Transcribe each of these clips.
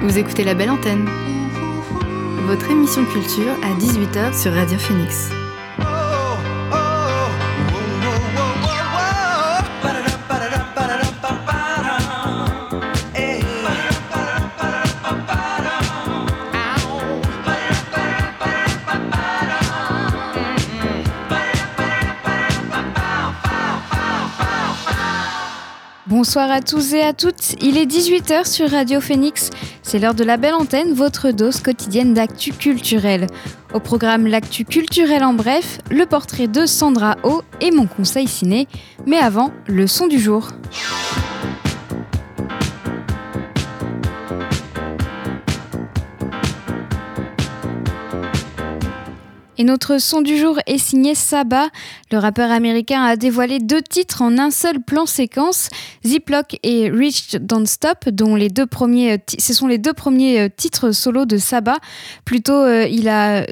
Vous écoutez La Belle Antenne, votre émission culture à 18h sur Radio Phoenix. Bonsoir à tous et à toutes, il est 18h sur Radio Phoenix, c'est l'heure de la belle antenne, votre dose quotidienne d'actu culturel. Au programme L'actu culturel en bref, le portrait de Sandra O et mon conseil ciné, mais avant, le son du jour. Et notre son du jour est signé Saba. Le rappeur américain a dévoilé deux titres en un seul plan séquence, Ziploc et Reach Don't Stop, dont les deux premiers, ce sont les deux premiers euh, titres solo de Saba. Plutôt, euh, il a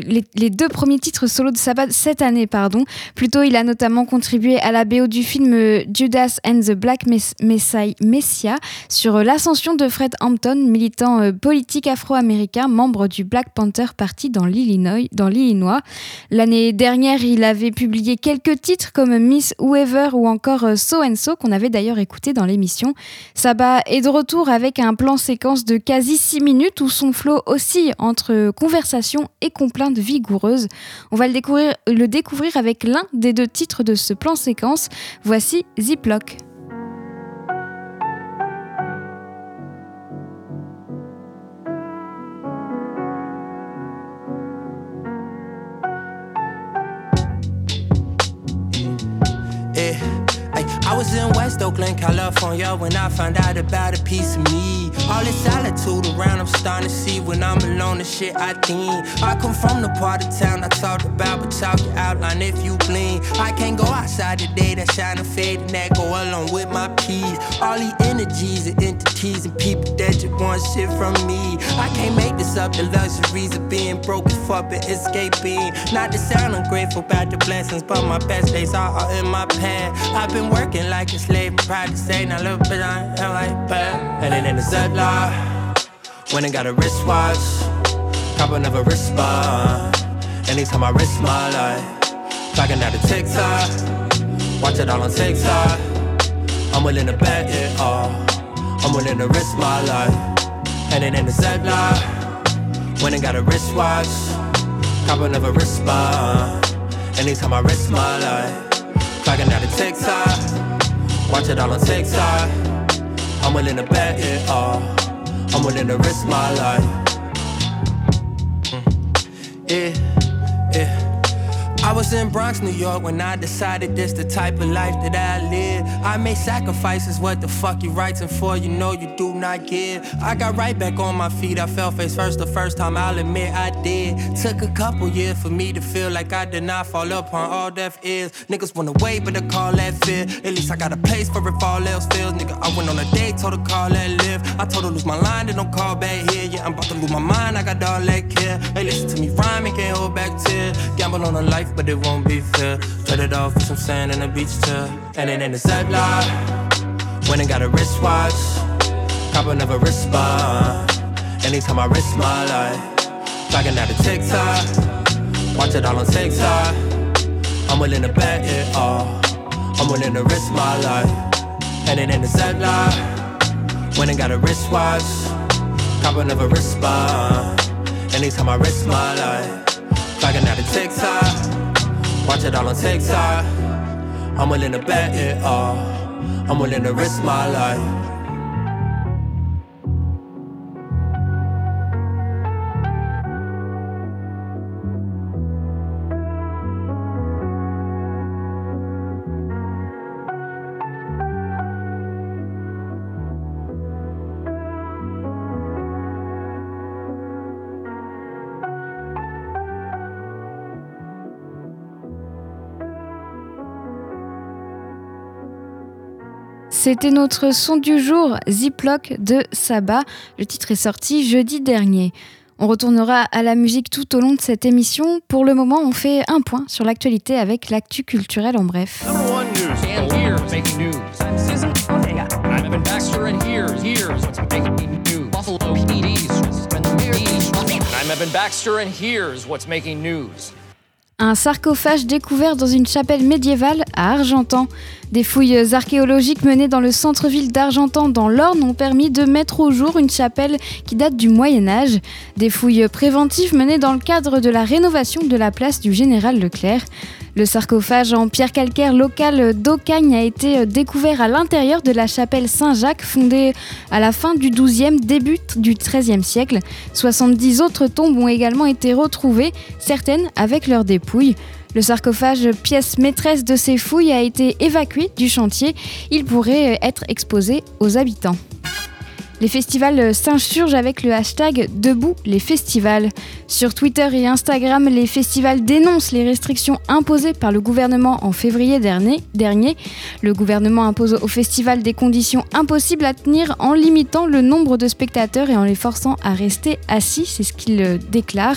les, deux premiers titres solo de Sabbath cette année, pardon. Plutôt, il a notamment contribué à la BO du film euh, Judas and the Black Messiah sur euh, l'ascension de Fred Hampton, militant euh, politique afro-américain, membre du Black Panther Party dans l'Illinois. L'année dernière, il avait publié quelques titres comme Miss Whoever ou encore So and So qu'on avait d'ailleurs écouté dans l'émission. Saba est de retour avec un plan séquence de quasi 6 minutes où son flow oscille entre conversation et complément vigoureuse. On va le découvrir, le découvrir avec l'un des deux titres de ce plan séquence. Voici Ziploc. In West Oakland, California when I found out about a piece of me. All this solitude around, I'm starting to see when I'm alone, the shit I think. I come from the part of town I talked about, but talk your outline if you blink. I can't go outside today, that shine and fade, and that go along with my peace. All these energies and entities and people that just want shit from me. I can't make this up, the luxuries of being broke, fuck and escaping. Not to sound ungrateful about the blessings, but my best days are all in my past. I've been working like a slave, proud to say, now look, but I am like bad. And then in the Zedlock, went and got a wristwatch, cop another wristband. Anytime I risk my life, clocking out a TikTok, watch it all on TikTok. I'm willing to bet it all, I'm willing to risk my life. And then in the Zedlock, went and got a wristwatch, cop another wristband. Anytime I risk my life. Clocking out a TikTok Watch it all on TikTok. I'm willing to bet it all. I'm willing to risk my life. Mm. Yeah. I was in Bronx, New York when I decided this the type of life that I live. I made sacrifices, what the fuck you writing for? You know you do not give. I got right back on my feet, I fell face first the first time, I'll admit I did. Took a couple years for me to feel like I did not fall upon all deaf ears. Niggas wanna wait, but I call that fear. At least I got a place for if all else fails. Nigga, I went on a date, told her call that live. I told her lose my line, then don't call back here. Yeah, I'm about to lose my mind, I got all that care. Hey, listen to me can't hold back tears. Gamble on a life, but it won't be fair. Trade it off for some sand and a beach chair. And then in the Zedlock, When I got a wristwatch. Cop another wristband. Anytime I risk my life. Clocking out a TikTok. Watch it all on TikTok. I'm willing to bet it all. I'm willing to risk my life. And then in the Zedlock, When I got a wristwatch. Cop another wristband. Anytime I risk my life. Clocking out a TikTok. Watch it all on TikTok. I'm willing to bet it all. I'm willing to risk my life. C'était notre son du jour, Ziploc de Saba. Le titre est sorti jeudi dernier. On retournera à la musique tout au long de cette émission. Pour le moment, on fait un point sur l'actualité avec l'actu culturel en bref. Buffalo Evan Baxter, and here's what's making news? Un sarcophage découvert dans une chapelle médiévale à Argentan. Des fouilles archéologiques menées dans le centre-ville d'Argentan dans l'Orne ont permis de mettre au jour une chapelle qui date du Moyen Âge. Des fouilles préventives menées dans le cadre de la rénovation de la place du Général Leclerc. Le sarcophage en pierre calcaire locale d'Ocagne a été découvert à l'intérieur de la chapelle Saint-Jacques, fondée à la fin du XIIe, début du XIIIe siècle. 70 autres tombes ont également été retrouvées, certaines avec leurs dépouilles. Le sarcophage, pièce maîtresse de ces fouilles, a été évacué du chantier. Il pourrait être exposé aux habitants. Les festivals s'insurgent avec le hashtag Debout les festivals. Sur Twitter et Instagram, les festivals dénoncent les restrictions imposées par le gouvernement en février dernier. Le gouvernement impose aux festivals des conditions impossibles à tenir en limitant le nombre de spectateurs et en les forçant à rester assis, c'est ce qu'il déclare.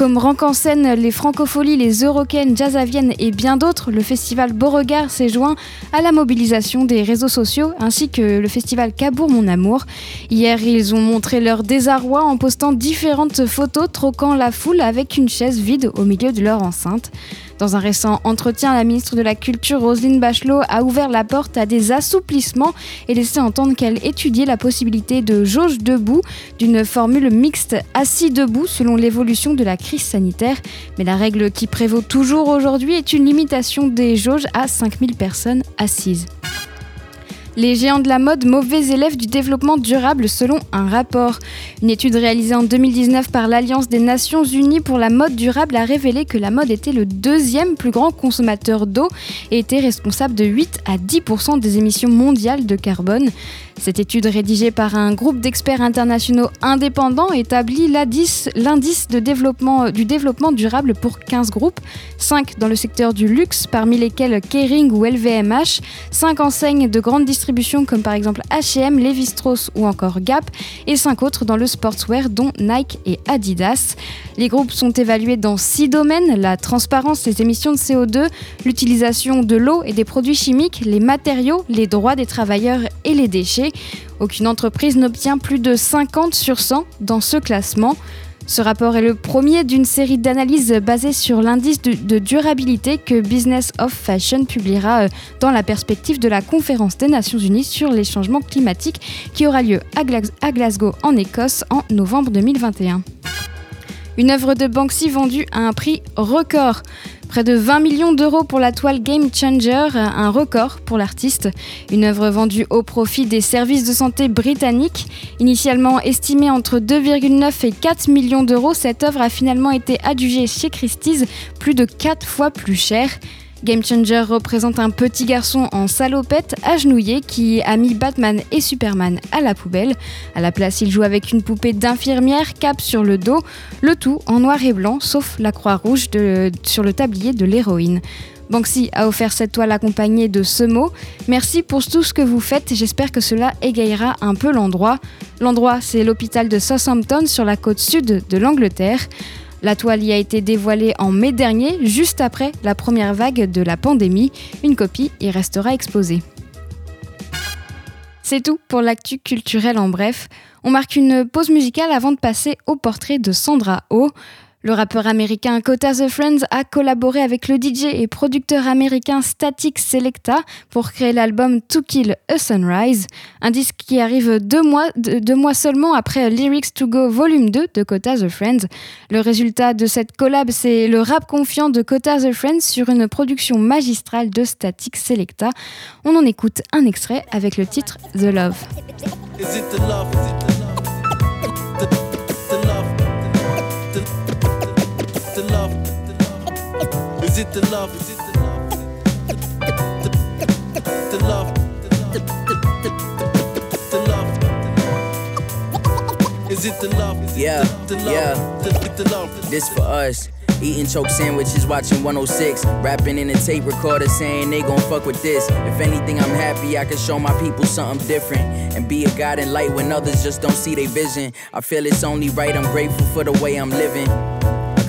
Comme Rank en scène, les Francopholies, les Eurocaines, Jazzaviennes et bien d'autres, le festival Beauregard s'est joint à la mobilisation des réseaux sociaux ainsi que le festival Cabourg Mon Amour. Hier, ils ont montré leur désarroi en postant différentes photos troquant la foule avec une chaise vide au milieu de leur enceinte. Dans un récent entretien, la ministre de la Culture, Roselyne Bachelot, a ouvert la porte à des assouplissements et laissé entendre qu'elle étudiait la possibilité de jauge debout, d'une formule mixte assis-debout selon l'évolution de la crise sanitaire. Mais la règle qui prévaut toujours aujourd'hui est une limitation des jauges à 5000 personnes assises. Les géants de la mode, mauvais élèves du développement durable selon un rapport. Une étude réalisée en 2019 par l'Alliance des Nations Unies pour la mode durable a révélé que la mode était le deuxième plus grand consommateur d'eau et était responsable de 8 à 10% des émissions mondiales de carbone. Cette étude rédigée par un groupe d'experts internationaux indépendants établit l'indice de développement, du développement durable pour 15 groupes, 5 dans le secteur du luxe, parmi lesquels Kering ou LVMH, 5 enseignes de grande distribution comme par exemple H&M, Levi-Strauss ou encore Gap, et 5 autres dans le sportswear dont Nike et Adidas. Les groupes sont évalués dans 6 domaines, la transparence, les émissions de CO2, l'utilisation de l'eau et des produits chimiques, les matériaux, les droits des travailleurs et les déchets. Aucune entreprise n'obtient plus de 50 sur 100 dans ce classement. Ce rapport est le premier d'une série d'analyses basées sur l'indice de, durabilité que Business of Fashion publiera euh, dans la perspective de la conférence des Nations Unies sur les changements climatiques qui aura lieu à Glasgow en Écosse en novembre 2021. Une œuvre de Banksy vendue à un prix record. Près de 20 millions d'euros pour la toile Game Changer, un record pour l'artiste. Une œuvre vendue au profit des services de santé britanniques. Initialement estimée entre 2,9 et 4 millions d'euros, cette œuvre a finalement été adjugée chez Christie's plus de 4 fois plus cher. Game Changer représente un petit garçon en salopette agenouillé qui a mis Batman et Superman à la poubelle. À la place, il joue avec une poupée d'infirmière, cape sur le dos, le tout en noir et blanc, sauf la croix rouge sur le tablier de l'héroïne. Banksy a offert cette toile accompagnée de ce mot. Merci pour tout ce que vous faites, j'espère que cela égayera un peu l'endroit. L'endroit, c'est l'hôpital de Southampton sur la côte sud de l'Angleterre. La toile y a été dévoilée en mai dernier, juste après la première vague de la pandémie. Une copie y restera exposée. C'est tout pour l'actu culturel en bref. On marque une pause musicale avant de passer au portrait de Sandra Oh. Le rappeur américain Kota The Friends a collaboré avec le DJ et producteur américain Static Selecta pour créer l'album To Kill a Sunrise, un disque qui arrive deux mois, seulement après Lyrics to Go Volume 2 de Kota The Friends. Le résultat de cette collab, c'est le rap confiant de Kota The Friends sur une production magistrale de Static Selecta. On en écoute un extrait avec le titre The Love. Love? Is it the love. The love. The love. Is it the love? Yeah, yeah. The love. This for us. Eating choke sandwiches, watching 106. Rapping in a tape recorder saying they gon' fuck with this. If anything, I'm happy I can show my people something different. And be a guiding light when others just don't see their vision. I feel it's only right, I'm grateful for the way I'm living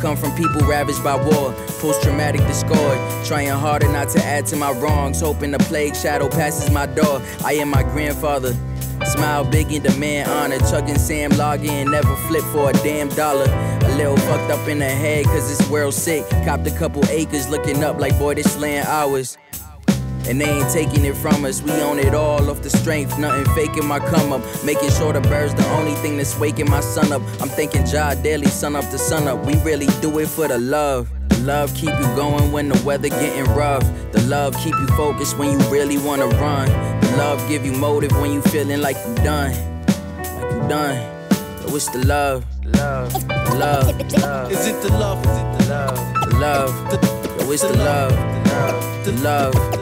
come from people ravaged by war, post traumatic discord. Trying harder not to add to my wrongs, hoping the plague shadow passes my door. I am my grandfather. Smile big in demand honor. Chugging Sam logging, never flip for a damn dollar. A little fucked up in the head, cause this world sick. Copped a couple acres, looking up like boy, this land ours. And they ain't taking it from us. We own it all off the strength. Nothing faking my come up. Making sure the birds the only thing that's waking my sun up. I'm thinking Jah daily, sun up to sun up. We really do it for the love. The love keep you going when the weather getting rough. The love keep you focused when you really wanna run. The love give you motive when you feeling like you done. Like you done. But what's the love? Love. Love. love. Is it the love? Is it the love? The love. Yo, it's the love. The love the love?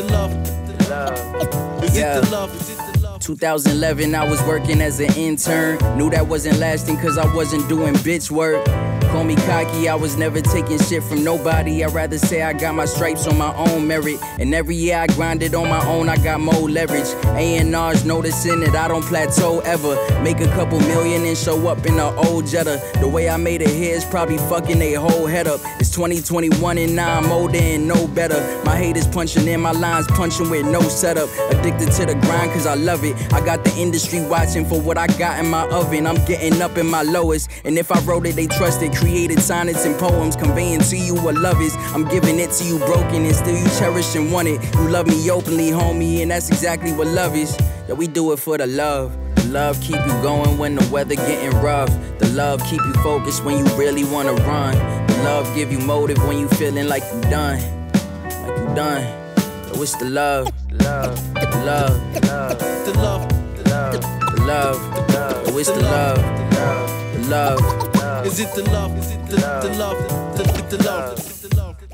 The love. Is yeah. it the love? Is it the love? 2011, I was working as an intern. Knew that wasn't lasting cause I wasn't doing bitch work. Call me cocky, I was never taking shit from nobody. I'd rather say I got my stripes on my own merit. And every year I grinded on my own, I got more leverage. A&R's noticing that I don't plateau ever. Make a couple million and show up in an old Jetta. The way I made it here is probably fucking they whole head up. It's 2021 and now I'm older and no better. My haters punching in, my lines punching with no setup. Addicted to the grind cause I love it. I got the industry watching for what I got in my oven. I'm getting up in my lowest. And if I wrote it, they trust it created sonnets and poems conveying to you what love is. I'm giving it to you broken and still you cherish and want it. You love me openly, homie, and that's exactly what love is. Yeah, we do it for the love. The love keep you going when the weather getting rough. The love keep you focused when you really wanna run. The love give you motive when you feeling like you done, like you done. Yo, it's the love, love, the love, the love, the love, the love, the love. Yo, it's the love, the love. Is it the love? Is it the, the love? The, the, the love?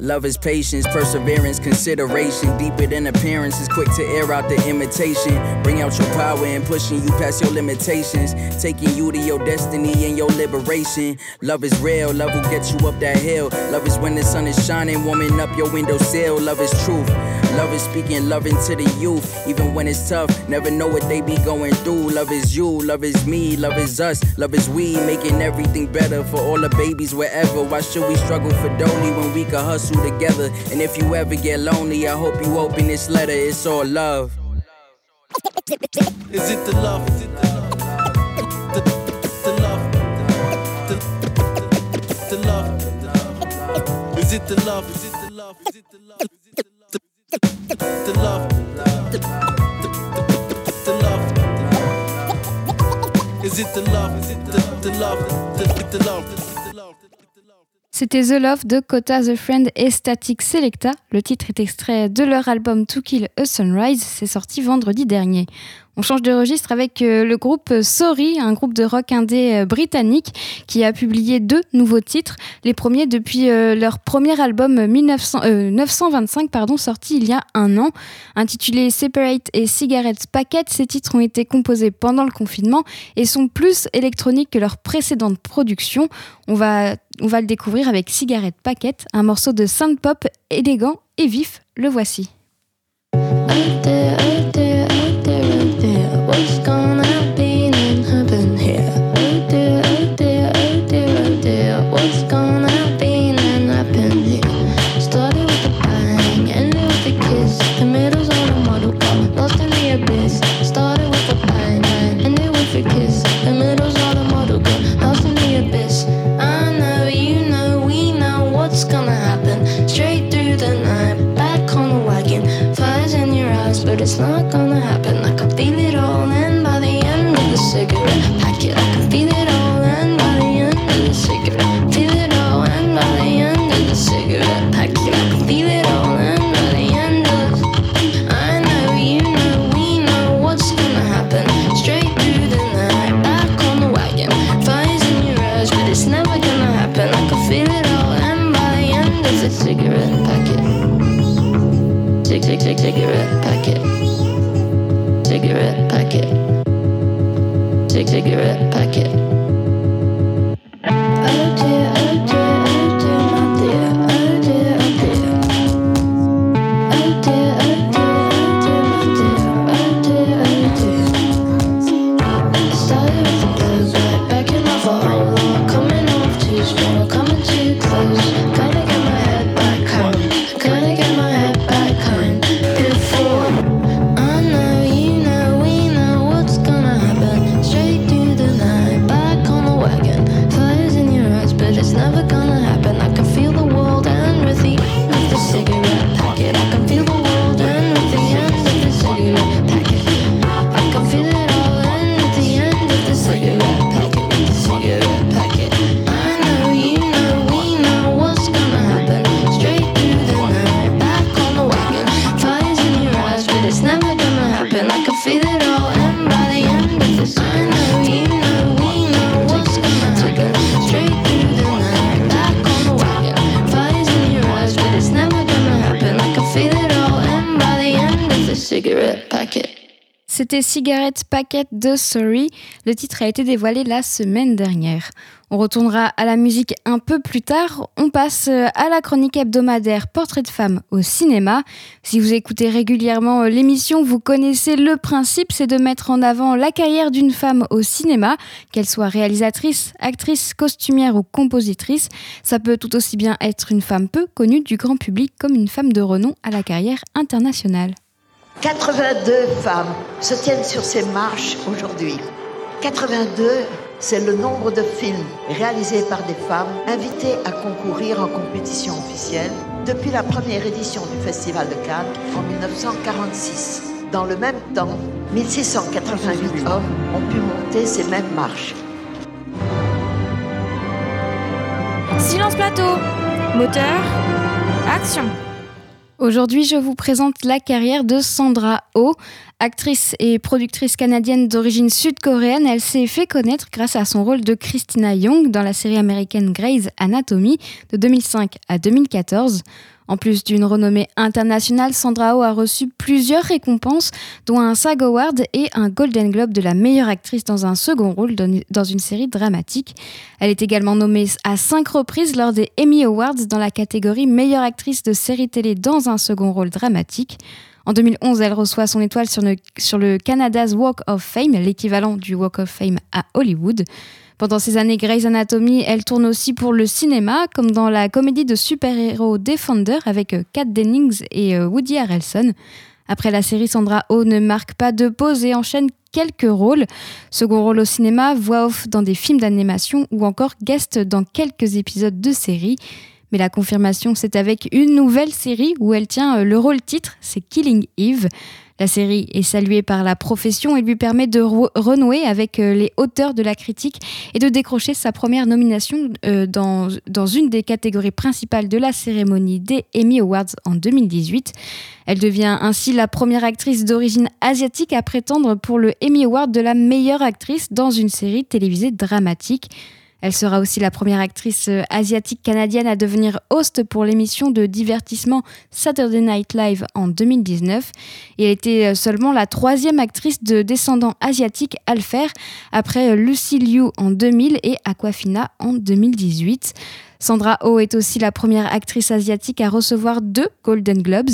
Love is patience, perseverance, consideration. Deeper than appearance is quick to air out the imitation. Bring out your power and pushing you past your limitations. Taking you to your destiny and your liberation. Love is real, love will get you up that hill. Love is when the sun is shining, warming up your windowsill. Love is truth. Love is speaking loving to the youth, even when it's tough. Never know what they be going through. Love is you, love is me, love is us, love is we, making everything better for all the babies wherever. Why should we struggle for dolly when we can hustle together? And if you ever get lonely, I hope you open this letter. It's all love. Is it the love? Is it the love? The, love. The, the love. Is it the love? Is it the love? Is it the love? the love, the, the, the love. Is it the love? Is it the, love? The love. C'était The Love de Kota The Friend et Static Selecta. Le titre est extrait de leur album To Kill a Sunrise. C'est sorti vendredi dernier. On change de registre avec euh, le groupe Sorry, un groupe de rock indé euh, britannique qui a publié deux nouveaux titres, les premiers depuis euh, leur premier album 1925 pardon, sorti il y a un an. Intitulé Separate et Cigarette Packet, ces titres ont été composés pendant le confinement et sont plus électroniques que leur précédente production. On va, on va le découvrir avec Cigarette Packet, un morceau de synth pop élégant et vif. Le voici. What's gonna of the cigarette packet, I Cigarette de Sorry. Le titre a été dévoilé la semaine dernière. On retournera à la musique un peu plus tard. On passe à la chronique hebdomadaire Portrait de femme au cinéma. Si vous écoutez régulièrement l'émission, vous connaissez le principe, c'est de mettre en avant la carrière d'une femme au cinéma, qu'elle soit réalisatrice, actrice, costumière ou compositrice. Ça peut tout aussi bien être une femme peu connue du grand public comme une femme de renom à la carrière internationale. 82 femmes se tiennent sur ces marches aujourd'hui. 82 c'est le nombre de films réalisés par des femmes invitées à concourir en compétition officielle depuis la première édition du Festival de Cannes en 1946. Dans le même temps, 1688 hommes ont pu monter ces mêmes marches. Silence plateau, moteur, action. Aujourd'hui, je vous présente la carrière de Sandra Oh. Actrice et productrice canadienne d'origine sud-coréenne, elle s'est fait connaître grâce à son rôle de Christina Young dans la série américaine Grey's Anatomy de 2005 à 2014. En plus d'une renommée internationale, Sandra Oh a reçu plusieurs récompenses, dont un SAG Award et un Golden Globe de la meilleure actrice dans un second rôle dans une série dramatique. Elle est également nommée à cinq reprises lors des Emmy Awards dans la catégorie meilleure actrice de série télé dans un second rôle dramatique. En 2011, elle reçoit son étoile sur le, sur le Canada's Walk of Fame, l'équivalent du Walk of Fame à Hollywood. Pendant ces années Grey's Anatomy, elle tourne aussi pour le cinéma, comme dans la comédie de super-héros Defender avec euh, Kat Dennings et euh, Woody Harrelson. Après la série, Sandra Oh ne marque pas de pause et enchaîne quelques rôles. Second rôle au cinéma, voix off dans des films d'animation ou encore guest dans quelques épisodes de séries. Mais la confirmation, c'est avec une nouvelle série où elle tient euh, le rôle titre, c'est Killing Eve. La série est saluée par la profession et lui permet de renouer avec euh, les auteurs de la critique et de décrocher sa première nomination euh, dans, dans une des catégories principales de la cérémonie des Emmy Awards en 2018. Elle devient ainsi la première actrice d'origine asiatique à prétendre pour le Emmy Award de la meilleure actrice dans une série télévisée dramatique. Elle sera aussi la première actrice euh, asiatique canadienne à devenir host pour l'émission de divertissement Saturday Night Live en 2019. Et elle était euh, seulement la troisième actrice de descendants asiatiques à le faire, après euh, Lucy Liu en 2000 et Aquafina en 2018. Sandra Oh est aussi la première actrice asiatique à recevoir deux Golden Globes.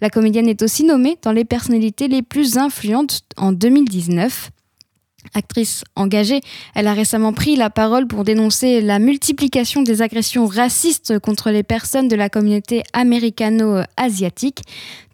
La comédienne est aussi nommée dans les personnalités les plus influentes en 2019. Actrice engagée, elle a récemment pris la parole pour dénoncer la multiplication des agressions racistes contre les personnes de la communauté américano-asiatique.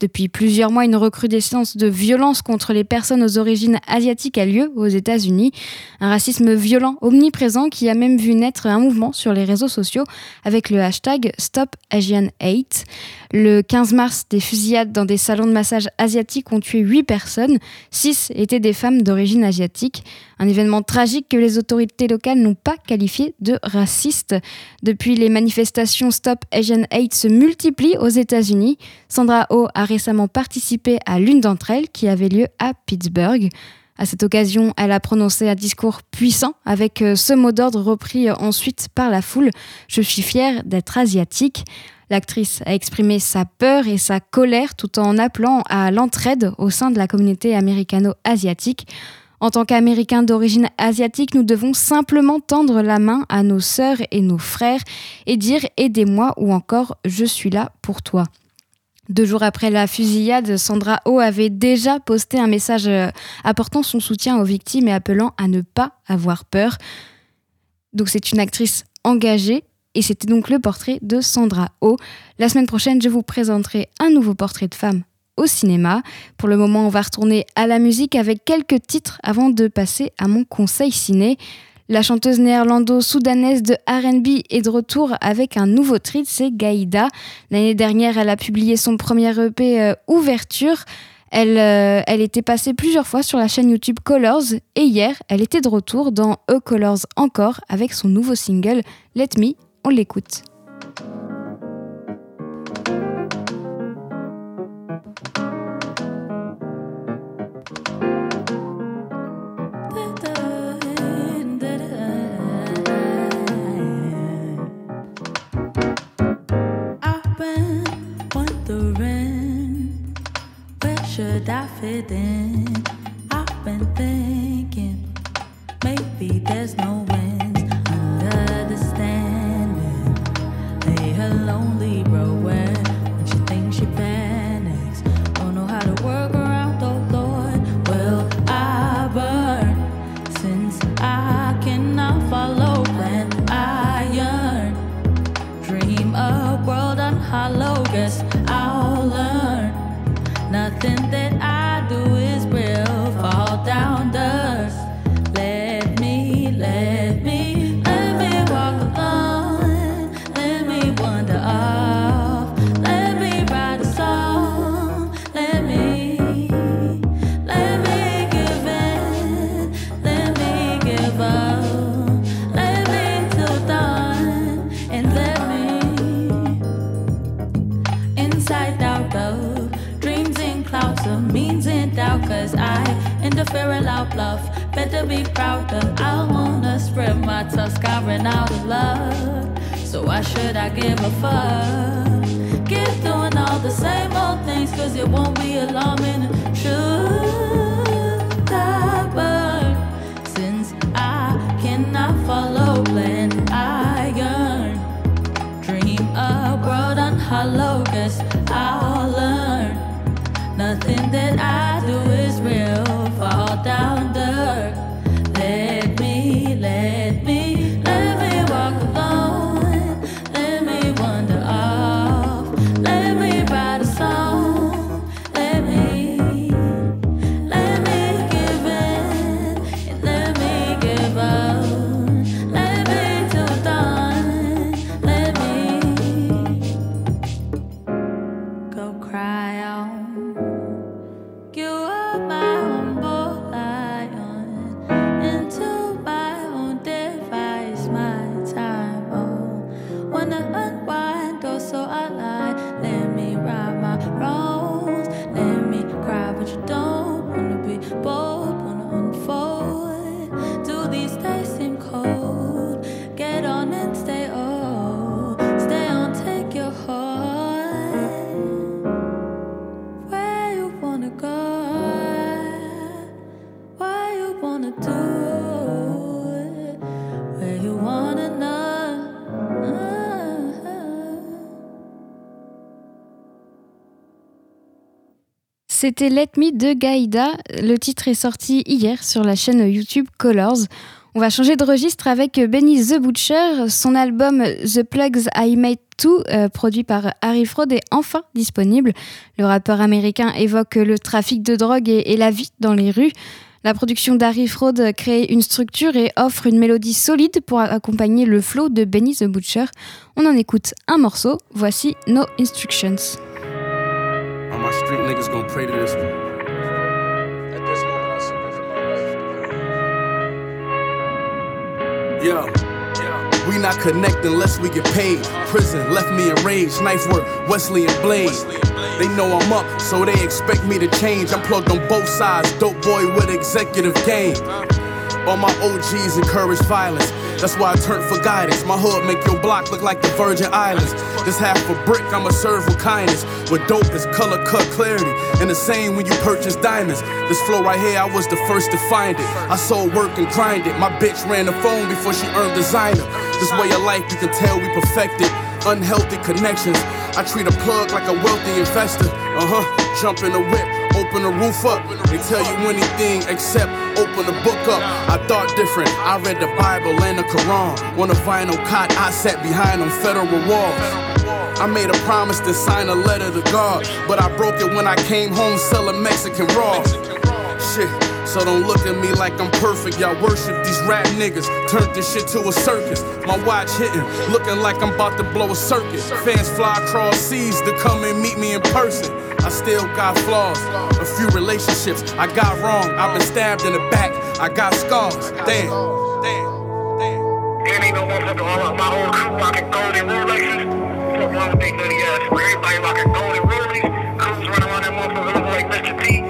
Depuis plusieurs mois, une recrudescence de violence contre les personnes aux origines asiatiques a lieu aux États-Unis. Un racisme violent omniprésent qui a même vu naître un mouvement sur les réseaux sociaux avec le hashtag Stop Asian Hate. Le 15 mars, des fusillades dans des salons de massage asiatiques ont tué 8 personnes. 6 étaient des femmes d'origine asiatique. Un événement tragique que les autorités locales n'ont pas qualifié de raciste. Depuis, les manifestations Stop Asian Hate se multiplient aux États-Unis. Sandra Oh a récemment participé à l'une d'entre elles qui avait lieu à Pittsburgh. À cette occasion, elle a prononcé un discours puissant avec euh, ce mot d'ordre repris euh, ensuite par la foule Je suis fière d'être asiatique. L'actrice a exprimé sa peur et sa colère tout en appelant à l'entraide au sein de la communauté américano-asiatique. En tant qu'Américains d'origine asiatique, nous devons simplement tendre la main à nos sœurs et nos frères et dire aidez-moi ou encore je suis là pour toi. Deux jours après la fusillade, Sandra Oh avait déjà posté un message euh, apportant son soutien aux victimes et appelant à ne pas avoir peur. Donc c'est une actrice engagée et c'était donc le portrait de Sandra Oh. La semaine prochaine, je vous présenterai un nouveau portrait de femme au cinéma. Pour le moment, on va retourner à la musique avec quelques titres avant de passer à mon conseil ciné. La chanteuse néerlando-soudanaise de RB est de retour avec un nouveau titre, c'est Gaïda. L'année dernière, elle a publié son premier EP euh, Ouverture. Elle, euh, elle était passée plusieurs fois sur la chaîne YouTube Colors et hier, elle était de retour dans E Colors encore avec son nouveau single Let Me. On l'écoute. should I fit in? I've been thinking maybe there's no bluff. Better be proud of. I wanna spread my tusk, scarring out of love. So why should I give a fuck? Keep doing all the same old things, cause it won't be alarming. Should I burn? Since I cannot follow plan, I yearn. Dream a world on hollow, guess I'll learn. Nothing that I do is real, fall down C'était Let Me de Gaïda. Le titre est sorti hier sur la chaîne YouTube Colors. On va changer de registre avec Benny the Butcher. Son album The Plugs I Made Too, euh, produit par Harry Fraud, est enfin disponible. Le rappeur américain évoque le trafic de drogue et, la vie dans les rues. La production d'Harry Fraud crée une structure et offre une mélodie solide pour accompagner le flow de Benny the Butcher. On en écoute un morceau. Voici No Instructions. Street niggas gonna pray to this. At this moment, I for my life. Yo. We not connect unless we get paid. Prison left me enraged. Knife work, Wesley and Blade. They know I'm up, so they expect me to change. I'm plugged on both sides. Dope boy with executive game. Uh-huh. All my OGs encourage violence. That's why I turn for guidance. My hood make your block look like the Virgin Islands. This half a brick, I'ma serve with kindness. With dope is color cut clarity. And the same when you purchase diamonds. This flow right here, I was the first to find it. I sold work and grind it. My bitch ran the phone before she earned designer. This way of life, you can tell we perfected. Unhealthy connections. I treat a plug like a wealthy investor. Uh huh. Jump in the whip, open the roof up. They tell you anything except open the book up. I thought different. I read the Bible and the Quran. On a vinyl cot, I sat behind on federal walls. I made a promise to sign a letter to God, but I broke it when I came home selling Mexican raw. Shit, so don't look at me like I'm perfect. Y'all worship these rap niggas. Turned this shit to a circus. My watch hitting, looking like I'm about to blow a circuit. Fans fly across seas to come and meet me in person. I still got flaws, a few relationships I got wrong. I've been stabbed in the back, I got scars. Damn, damn. Ain't no motherfucker all my whole crew rocking golden Rolexes. Fuck wrong with they nutty ass. Everybody rocking golden Rolexes. Crews running around that motherfucker looking like Mr. T.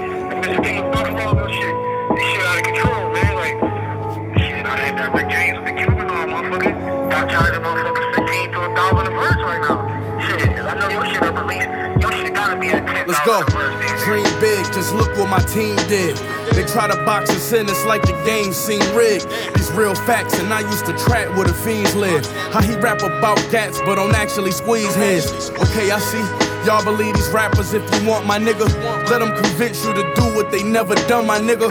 Motherfuckers 15 to a thousand a verse right now. Shit, I know your shit up at least. Your shit gotta be at 10,000 Let's go. a verse, damn near. Dream big, just look what my team did. They try to box us in, it's like the game seemed rigged. These real facts, and I used to trap where the fiends live. How he rap about gats, but don't actually squeeze heads. Okay, I see. Y'all believe these rappers if you want my nigga. Let them convince you to do what they never done, my nigga.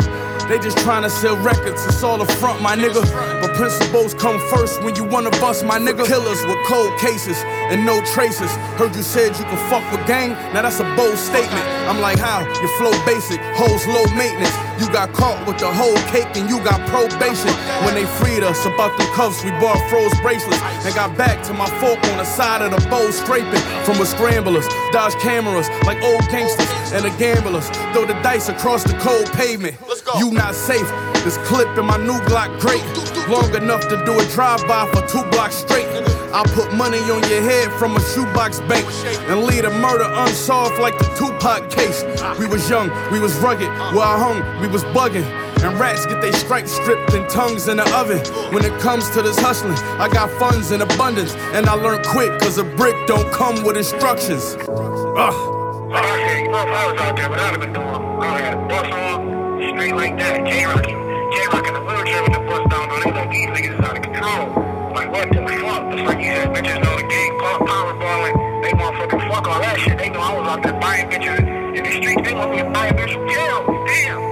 They just trying to sell records, it's all a front, my nigga. But principles come first when you wanna bust, my nigga. Killers with cold cases and no traces. Heard you said you can fuck with gang, now that's a bold statement. I'm like, how? Your flow basic, hoes low maintenance. You got caught with the whole cake and you got probation. When they freed us about the cuffs, we bought froze bracelets and got back to my fork on the side of the bowl scraping from a scramblers, dodge cameras like old gangsters and the gamblers. Throw the dice across the cold pavement. You not safe. This clip in my new Glock great. Long enough to do a drive-by for two blocks straight. I'll put money on your head from a shoebox bank and leave a murder unsolved like the Tupac case. We was young, we was rugged, where I hung, we was bugging. And rats get they stripes stripped and tongues in the oven. When it comes to this hustling, I got funds in abundance. And I learned quick, cause a brick don't come with instructions. Ugh. I was out there, I'd have been doing? I on, straight like that. J-Rocking. J-Rocking the wheelchair with the bus down on it. Like, these niggas is out of control. Like, what the fuck? Just like you said, bitches know the game, power balling. They motherfucking fuck all that shit. They know I was out there buying bitches in the streets. They want me to buy a bitch from jail. Damn.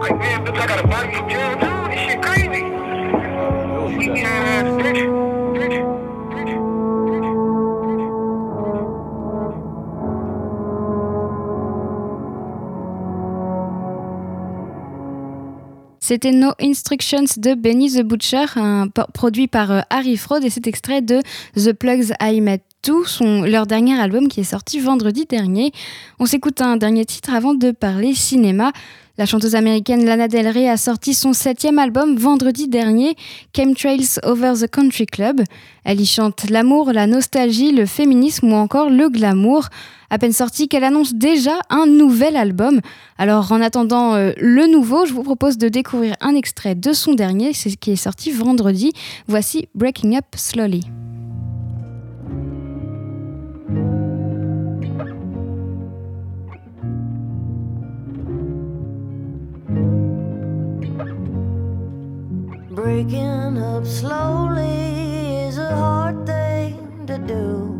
Like, man, bitch, I gotta buy you from jail, too. This shit crazy. Ass, bitch. Bitch. C'était No Instructions de Benny the Butcher, produit par euh, Harry Fraud, et cet extrait de The Plugs I Met Son, leur dernier album qui est sorti vendredi dernier. On s'écoute un dernier titre avant de parler cinéma. La chanteuse américaine Lana Del Rey a sorti son septième album vendredi dernier, Chemtrails Over the Country Club. Elle y chante l'amour, la nostalgie, le féminisme ou encore le glamour. À peine sortie qu'elle annonce déjà un nouvel album. Alors en attendant euh, le nouveau, je vous propose de découvrir un extrait de son dernier, ce qui est sorti vendredi. Voici Breaking Up Slowly. Breaking up slowly is a hard thing to do.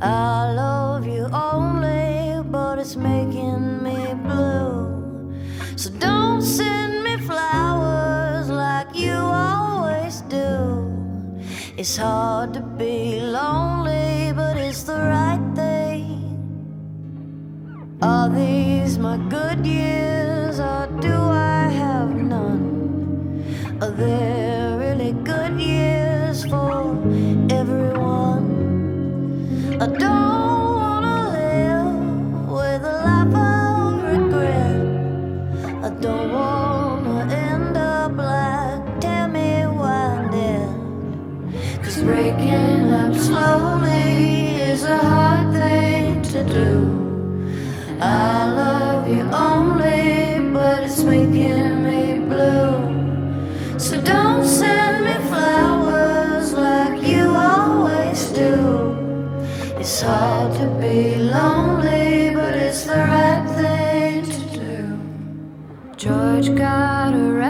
I love you only, but it's making me blue. So don't send me flowers like you always do. It's hard to be lonely, but it's the right thing. Are these my good years, Are really good years for everyone? I don't wanna live with a life of regret. I don't wanna end up like Tammy breaking up slowly is a hard thing to do. I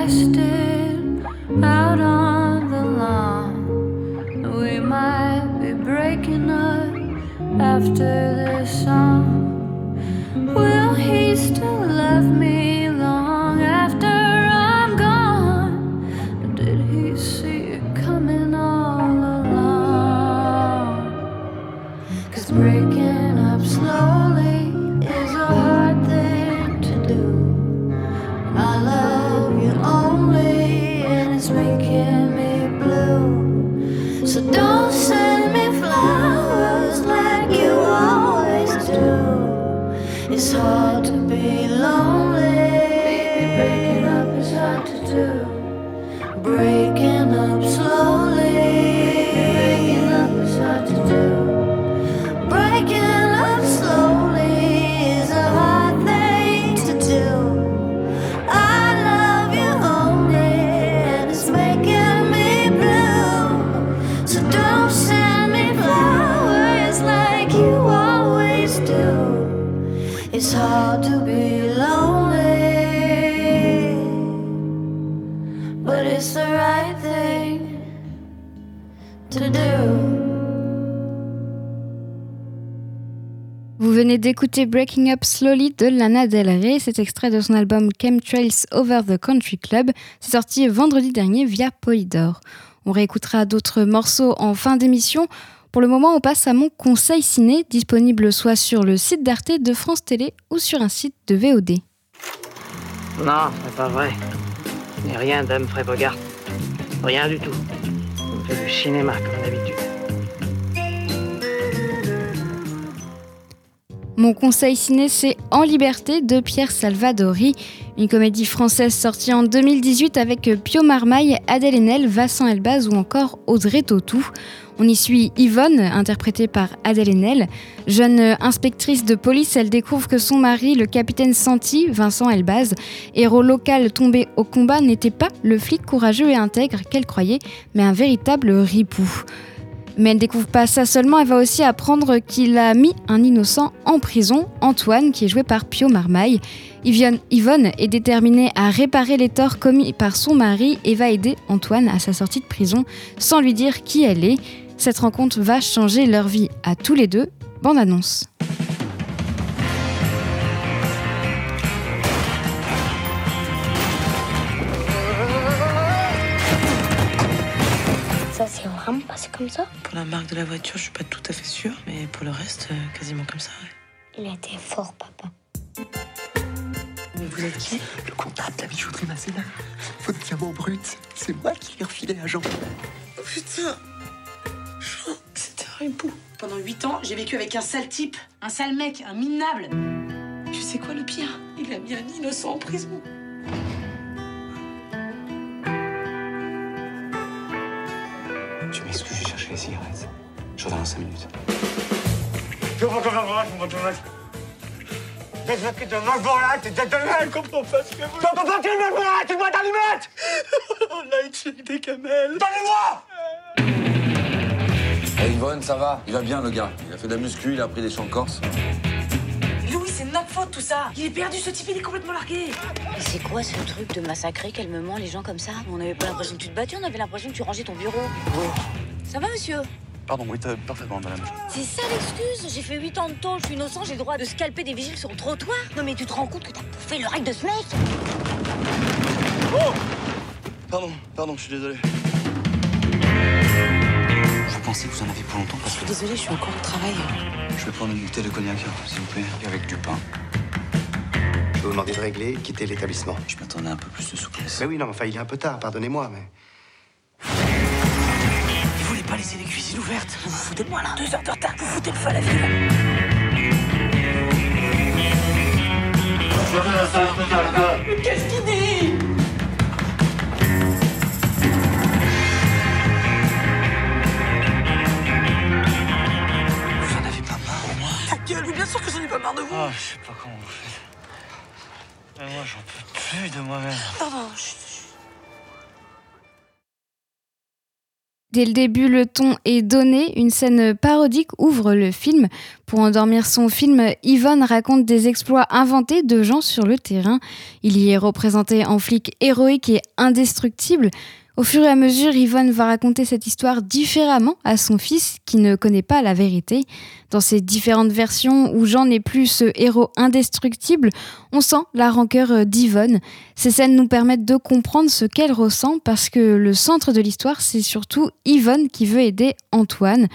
wasted d'écouter Breaking Up Slowly de Lana Del Rey, cet extrait de son album Chemtrails Over the Country Club. C'est sorti vendredi dernier via Polydor. On réécoutera d'autres morceaux en fin d'émission. Pour le moment, on passe à mon conseil ciné, disponible soit sur le site d'Arte de France Télé ou sur un site de VOD. Non, c'est pas vrai. Mais rien d'Humphrey Bogart. Rien du tout. On fait du cinéma comme d'habitude. Mon conseil ciné, c'est En liberté de Pierre Salvadori, une comédie française sortie en 2018 avec Pio Marmaille, Adèle Haenel, Vincent Elbaz ou encore Audrey Tautou. On y suit Yvonne, interprétée par Adèle Haenel. Jeune inspectrice de police, elle découvre que son mari, le capitaine Santi, Vincent Elbaz, héros local tombé au combat, n'était pas le flic courageux et intègre qu'elle croyait, mais un véritable ripou. Mais elle découvre pas ça seulement, elle va aussi apprendre qu'il a mis un innocent en prison, Antoine, qui est joué par Pio Marmaille. Yvonne, Yvonne est déterminée à réparer les torts commis par son mari et va aider Antoine à sa sortie de prison sans lui dire qui elle est. Cette rencontre va changer leur vie à tous les deux. Bande annonce. Passé comme ça? Pour la marque de la voiture, je suis pas tout à fait sûre, mais pour le reste, euh, quasiment comme ça. ouais. Il était fort, papa. Mais vous êtes qui? Le comptable de la bijouterie Masséna. Votre diamant brut, c'est moi qui l'ai refilé à Jean. Oh putain Jean, c'était un ripou. Pendant 8 ans, j'ai vécu avec un sale type, un sale mec, un minable. Tu sais quoi le pire? Il a mis un innocent en prison. Tu m'excuses, j'ai cherché les cigarettes. Je reviens dans 5 minutes. Je vois que la je vois que Des gens qui te mangent pour là, t'es dégueulasse, comprends pas ce que vous... T'entends pas qu'il me là, tu dois t'allumer Oh là, il tue des camels Donnez-moi Hey Yvonne, ça va? Il va bien le gars. Il a fait de la muscu, il a pris des champs de corse. Louis, c'est notre faute tout ça. Il est perdu, ce type, il est complètement largué. Mais c'est quoi ce truc de massacrer calmement les gens comme ça? On n'avait pas l'impression que tu te battais, on avait l'impression que tu rangeais ton bureau. Ça va, monsieur? Pardon, oui, t'as parfaitement, madame. C'est ça l'excuse. J'ai fait 8 ans de tôle, je suis innocent, j'ai le droit de scalper des vigiles sur le trottoir. Non mais tu te rends compte que t'as bouffé le règle de ce mec Oh Pardon, pardon, je suis désolé. Je pensais que vous en aviez pour longtemps parce que... Désolée, je suis encore au travail. Je vais prendre une bouteille de cognac, s'il vous plaît, et avec du pain. Je vais vous demander de régler et quitter l'établissement. Je m'attendais à un peu plus de souplesse. Mais oui, non, mais enfin, il est un peu tard, pardonnez-moi, mais. Vous voulez pas laisser les cuisines ouvertes? Vous vous foutez de moi là Deux heures de retard, vous foutez le feu à la ville Mais qu'est-ce qu'il sûr que j'en ai pas marre de vous Ah, je sais pas comment vous faites. Mais moi, j'en peux plus de moi-même. Chut. Dès le début, le ton est donné. Une scène parodique ouvre le film. Pour endormir son film, Yvonne raconte des exploits inventés de gens sur le terrain. Il y est représenté en flic héroïque et indestructible. Au fur et à mesure, Yvonne va raconter cette histoire différemment à son fils qui ne connaît pas la vérité. Dans ces différentes versions où Jean n'est plus ce héros indestructible, on sent la rancœur d'Yvonne. Ces scènes nous permettent de comprendre ce qu'elle ressent parce que le centre de l'histoire, c'est surtout Yvonne qui veut aider Antoine.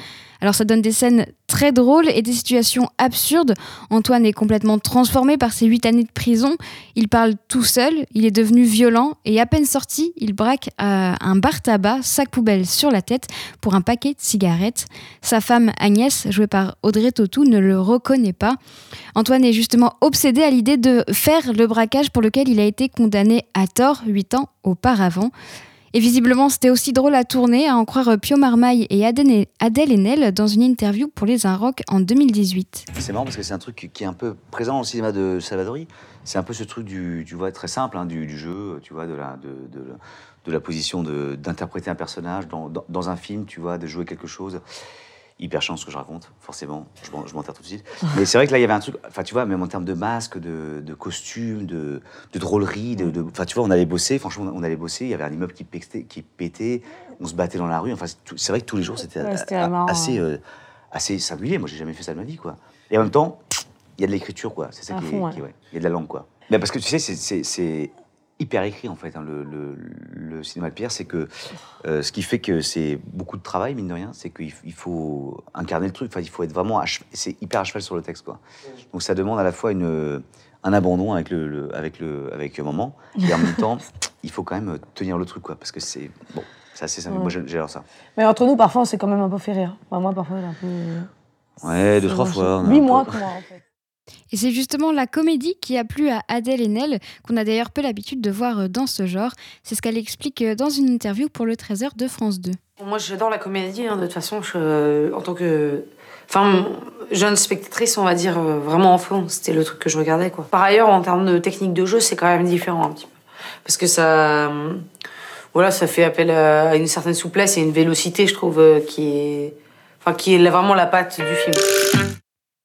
Alors ça donne des scènes très drôles et des situations absurdes. Antoine est complètement transformé par ses huit années de prison. Il parle tout seul, il est devenu violent et à peine sorti, il braque euh, un bar tabac, sac poubelle sur la tête pour un paquet de cigarettes. Sa femme Agnès, jouée par Audrey Tautou, ne le reconnaît pas. Antoine est justement obsédé à l'idée de faire le braquage pour lequel il a été condamné à tort huit ans auparavant. Et visiblement, c'était aussi drôle à tourner, à en croire Pio Marmaille et Adèle Haenel dans une interview pour Les Inrocks en 2018. C'est marrant parce que c'est un truc qui est un peu présent au cinéma de Salvadori. C'est un peu ce truc du, tu vois, très simple, hein, du, jeu, tu vois, de la, de, de, la position d'interpréter un personnage dans, dans un film, tu vois, de jouer quelque chose. Hyper chiant ce que je raconte, forcément. Je m'en- tout de suite. Mais c'est vrai que là, il y avait un truc, enfin, tu vois, même en termes de masque, de, de costume, de, de drôlerie, de, enfin, tu vois, on allait bosser, franchement, on allait bosser. Il y avait un immeuble qui pétait, qui pétait on se battait dans la rue. Enfin, c'est vrai que tous les jours, c'était Ouais, assez, euh, assez singulier. Moi, j'ai jamais fait ça de ma vie, quoi. Et en même temps, il y a de l'écriture, quoi. C'est ça qui, est- fond, ouais. qui est- ouais. Il y a de la langue, quoi. Mais parce que tu sais, c'est hyper écrit, en fait, hein, le, le- le cinéma de Pierre. C'est que euh, ce qui fait que c'est beaucoup de travail, mine de rien, c'est qu'il il faut incarner le truc. Enfin, il faut être vraiment. C'est hyper à cheval sur le texte, quoi. Donc ça demande à la fois une, un abandon avec le, le- avec le, avec le moment, et en même temps, il faut quand même tenir le truc, quoi. Parce que c'est. Bon, c'est assez simple. Ouais. Moi, j'adore ça. Mais entre nous, parfois, on s'est quand même un peu fait rire. Enfin, moi, parfois, un peu. Ouais, deux, trois fois. Huit peu- mois, en fait. Et c'est justement la comédie qui a plu à Adèle Haenel, qu'on a d'ailleurs peu l'habitude de voir euh, dans ce genre. C'est ce qu'elle explique euh, dans une interview pour le 13h de France 2. Moi, j'adore la comédie. hein, de toute façon, je- en tant que jeune spectatrice, on va dire, euh, vraiment enfant, c'était le truc que je regardais. Quoi. Par ailleurs, en termes de technique de jeu, c'est quand même différent un petit peu. Parce que ça, euh, voilà, ça fait appel à une certaine souplesse et une vélocité, je trouve, euh, qui est, enfin, qui est vraiment la patte du film.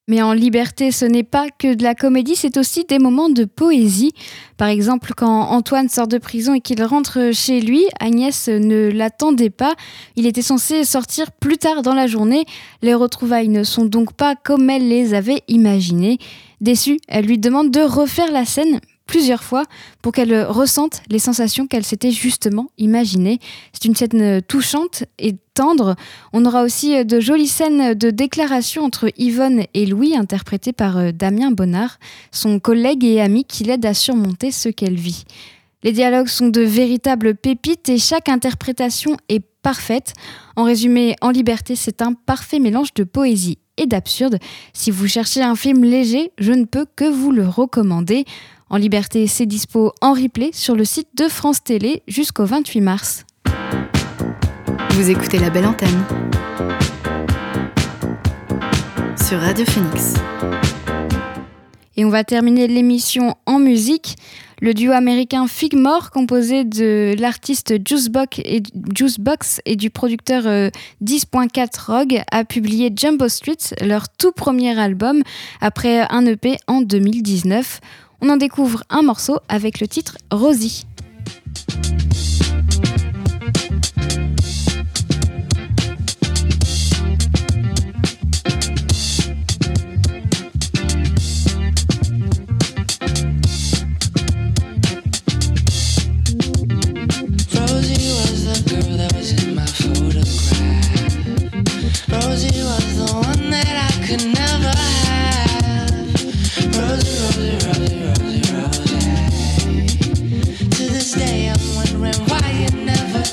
Mais en liberté, ce n'est pas que de la comédie, c'est aussi des moments de poésie. Par exemple, quand Antoine sort de prison et qu'il rentre chez lui, Agnès ne l'attendait pas. Il était censé sortir plus tard dans la journée. Les retrouvailles ne sont donc pas comme elle les avait imaginées. Déçue, elle lui demande de refaire la scène plusieurs fois pour qu'elle ressente les sensations qu'elle s'était justement imaginées. C'est une scène touchante et tendre. On aura aussi de jolies scènes de déclaration entre Yvonne et Louis, interprétées par euh, Damien Bonnard, son collègue et ami qui l'aide à surmonter ce qu'elle vit. Les dialogues sont de véritables pépites et chaque interprétation est parfaite. En résumé, En liberté, c'est un parfait mélange de poésie et d'absurde. Si vous cherchez un film léger, je ne peux que vous le recommander. En liberté, c'est dispo en replay sur le site de France Télé jusqu'au 28 mars. Vous écoutez la belle antenne sur Radio Phoenix. Et on va terminer l'émission en musique. Le duo américain Figmore, composé de l'artiste Juicebox et, Juicebox et du producteur euh, 10.4 Rogue, a publié Jumbo Street, leur tout premier album, après un EP en 2019. On en découvre un morceau avec le titre Rosie.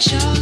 show.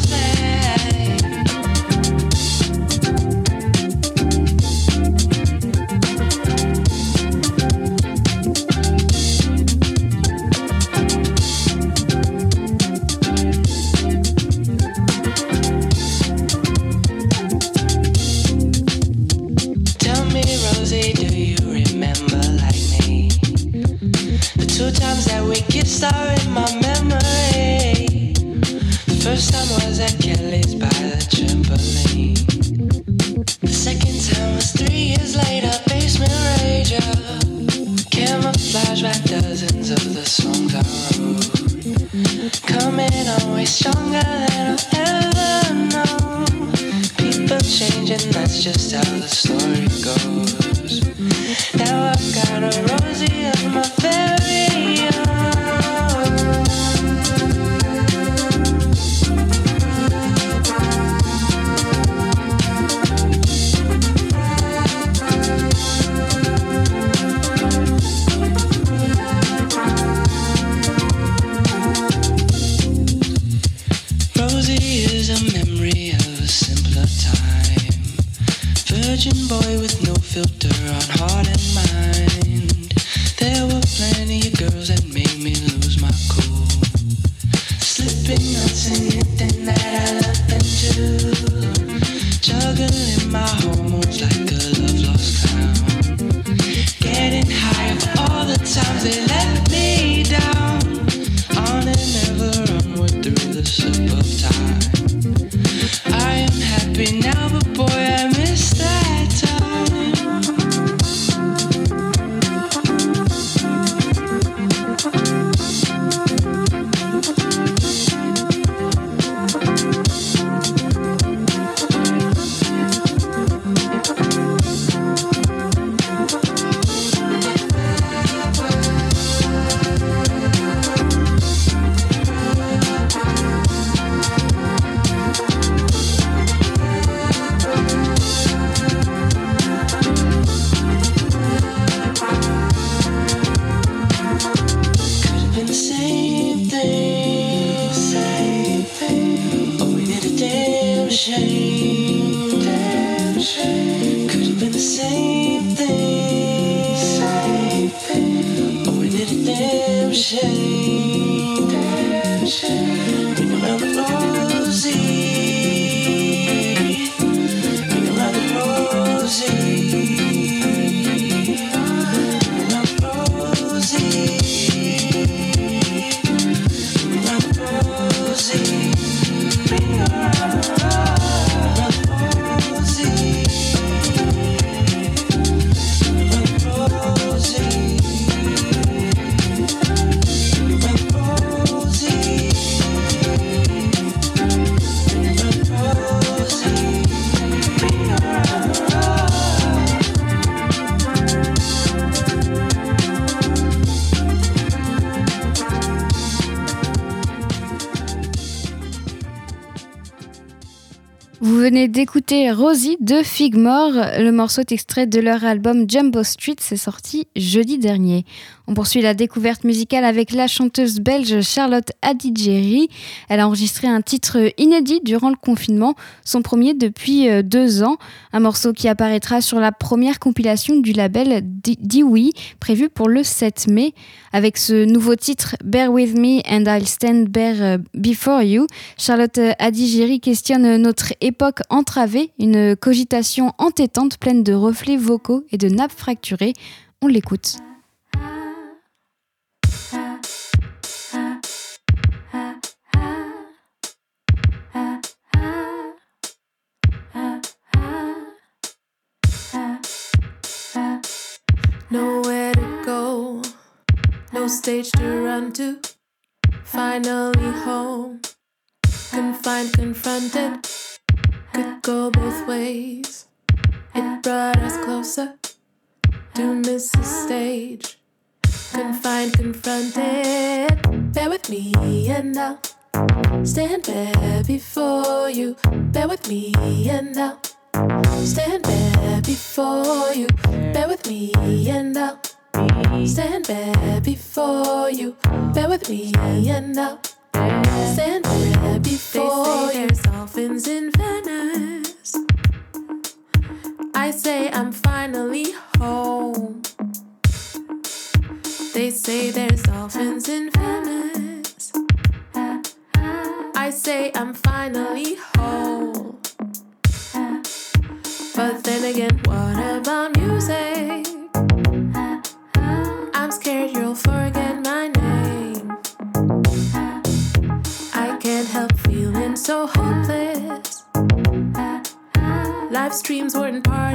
Venez d'écouter Rosie de Figmore. Le morceau est extrait de leur album Jumbo Street, c'est sorti jeudi dernier. On poursuit la découverte musicale avec la chanteuse belge Charlotte Adigéry. Elle a enregistré un titre inédit durant le confinement, son premier depuis euh, deux ans. Un morceau qui apparaîtra sur la première compilation du label Dewey, prévue pour le 7 mai. Avec ce nouveau titre Bear With Me and I'll Stand Bear euh, Before You, Charlotte Adigéry questionne notre époque entravée, une cogitation entêtante pleine de reflets vocaux et de nappes fracturées. On l'écoute. Stage to run to. Finally home, confined, confronted. Could go both ways. It brought us closer to miss the stage. Confined, confronted. Bear with me and I'll stand bare before you. Bear with me and I'll stand bare before you. Bear with me and I'll stand bare before you. Bear with me and I'll stand bare before you. There's dolphins in Venice. I say I'm finally home. They say there's dolphins in Venice. I say I'm finally home. But then again, what about music? Streams weren't part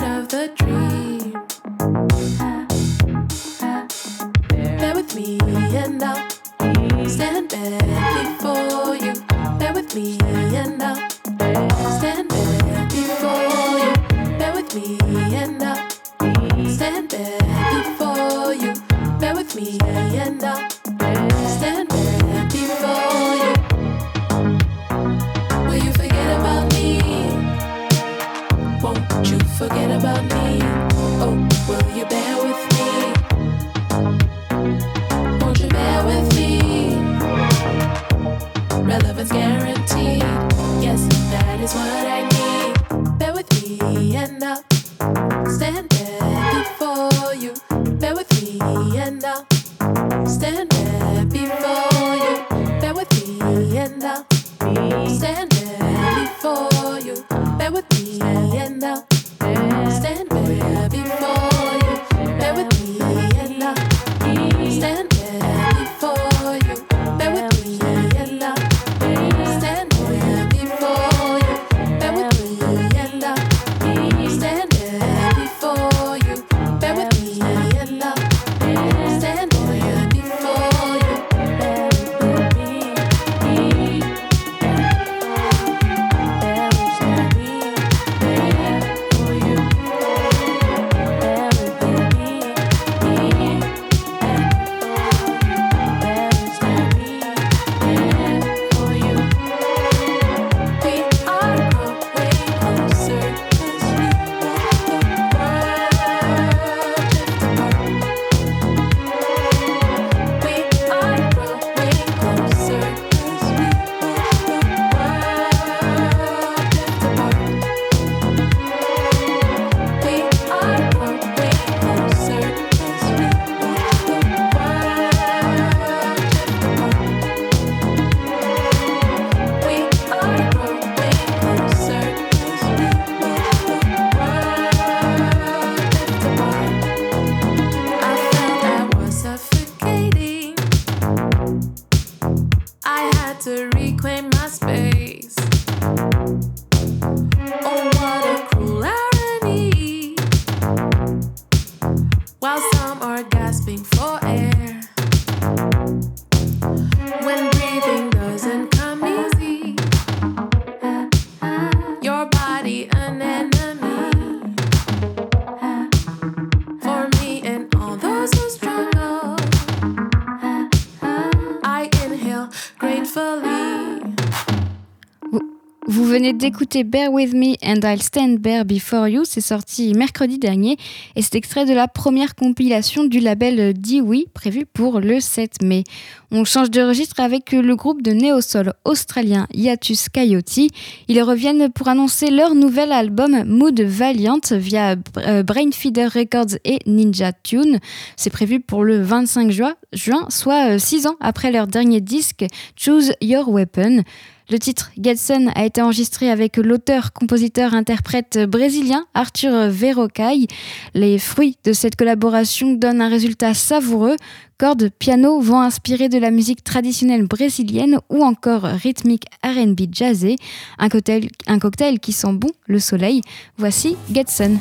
d'écouter Bear With Me and I'll Stand Bear Before You, c'est sorti mercredi dernier et c'est extrait de la première compilation du label Dewey prévu pour le 7 mai. On change de registre avec le groupe de néo-soul australien Hiatus Coyote. Ils reviennent pour annoncer leur nouvel album Mood Valiant via euh, Brainfeeder Records et Ninja Tune. C'est prévu pour le 25 juin, juin soit 6 ans après leur dernier disque Choose Your Weapon. Le titre Getson a été enregistré avec l'auteur, compositeur, interprète brésilien Arthur Verocai. Les fruits de cette collaboration donnent un résultat savoureux. Cordes, piano vont inspirer de la musique traditionnelle brésilienne ou encore rythmique R&B jazzé. Un cocktail, cocktail qui sent bon le soleil. Voici Getson.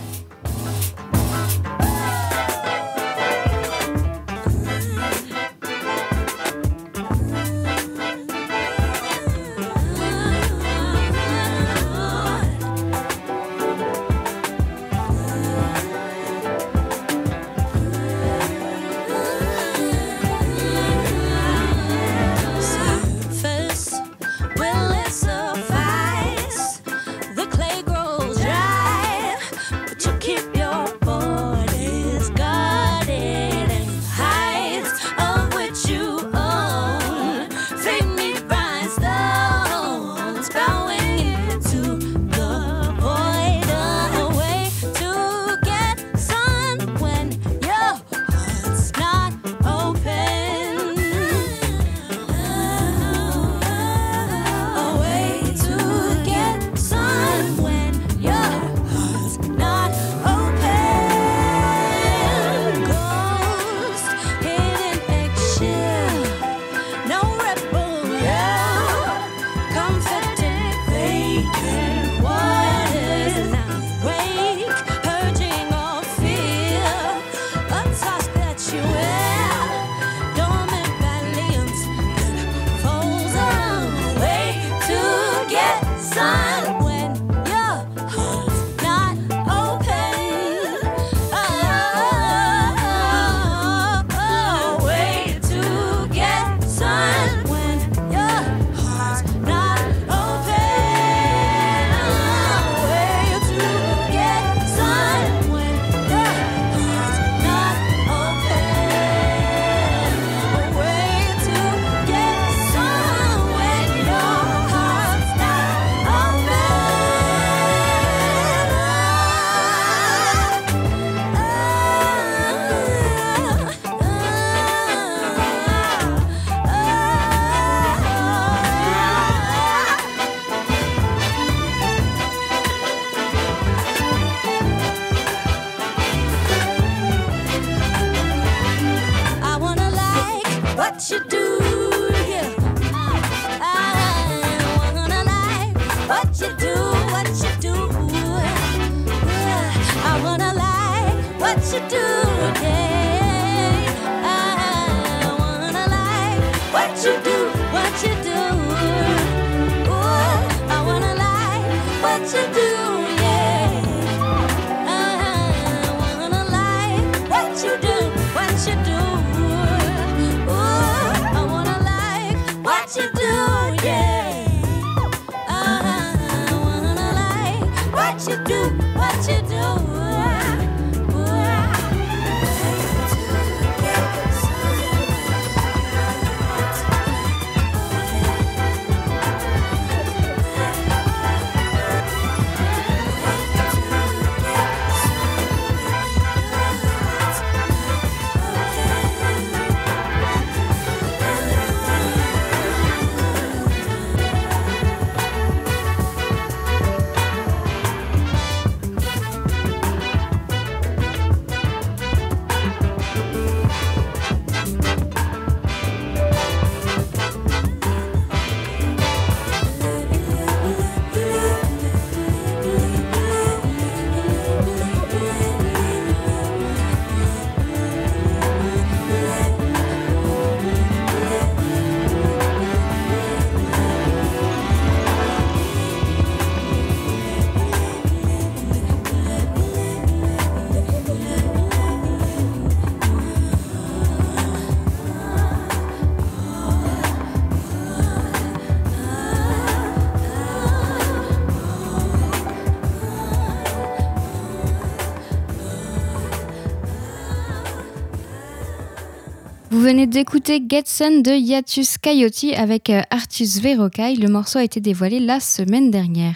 Venez d'écouter Getson de Yatus Coyote avec euh, Artus Verrocaille. Le morceau a été dévoilé la semaine dernière.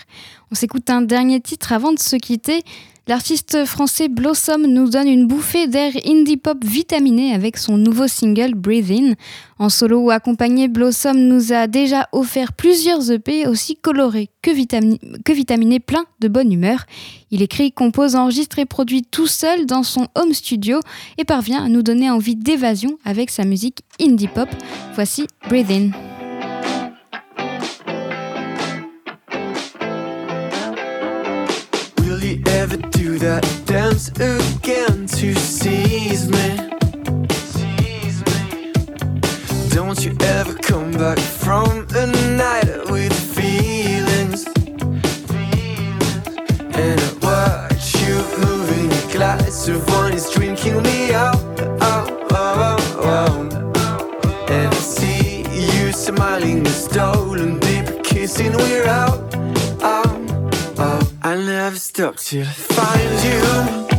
On s'écoute un dernier titre avant de se quitter. L'artiste français Blossom nous donne une bouffée d'air indie pop vitaminé avec son nouveau single Breathe In. En solo ou accompagné, Blossom nous a déjà offert plusieurs EP aussi colorés que, vitami- que vitaminés, plein de bonne humeur. Il écrit, compose, enregistre et produit tout seul dans son home studio et parvient à nous donner envie d'évasion avec sa musique indie pop. Voici Breathe In. That dance again to seize me? Don't you ever come back from a night with feelings? And I watch you moving a glass of wine is drinking me out. And I see you smiling a stolen deep kissing, we're out. Oh, I never stop till I find you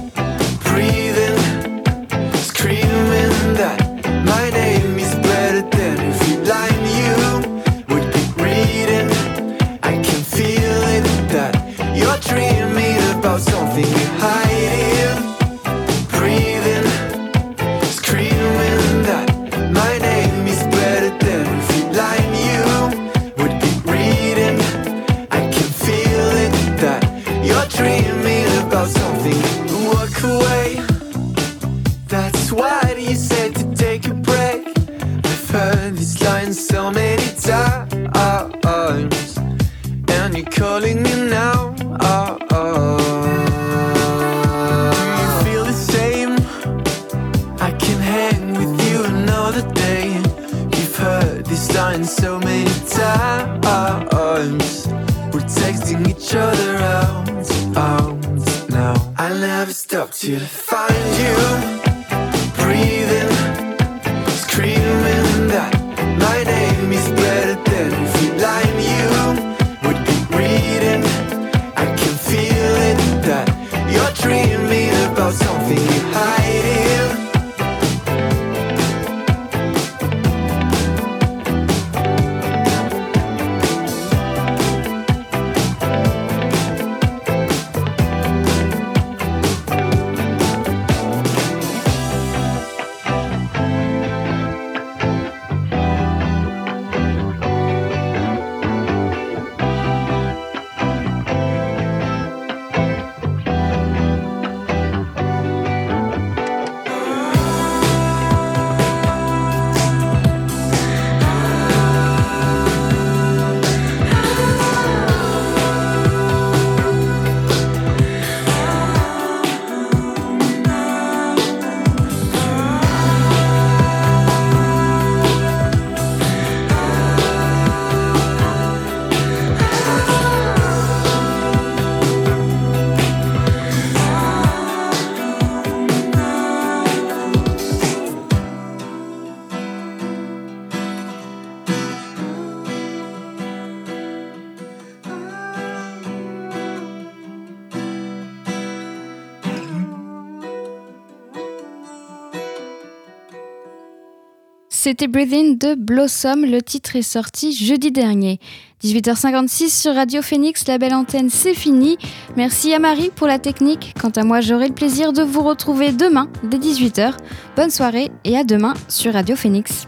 C'était Breathing de Blossom. Le titre est sorti jeudi dernier. 18h56 sur Radio Phoenix, la belle antenne, c'est fini. Merci à Marie pour la technique. Quant à moi, j'aurai le plaisir de vous retrouver demain dès 18h. Bonne soirée et à demain sur Radio Phoenix.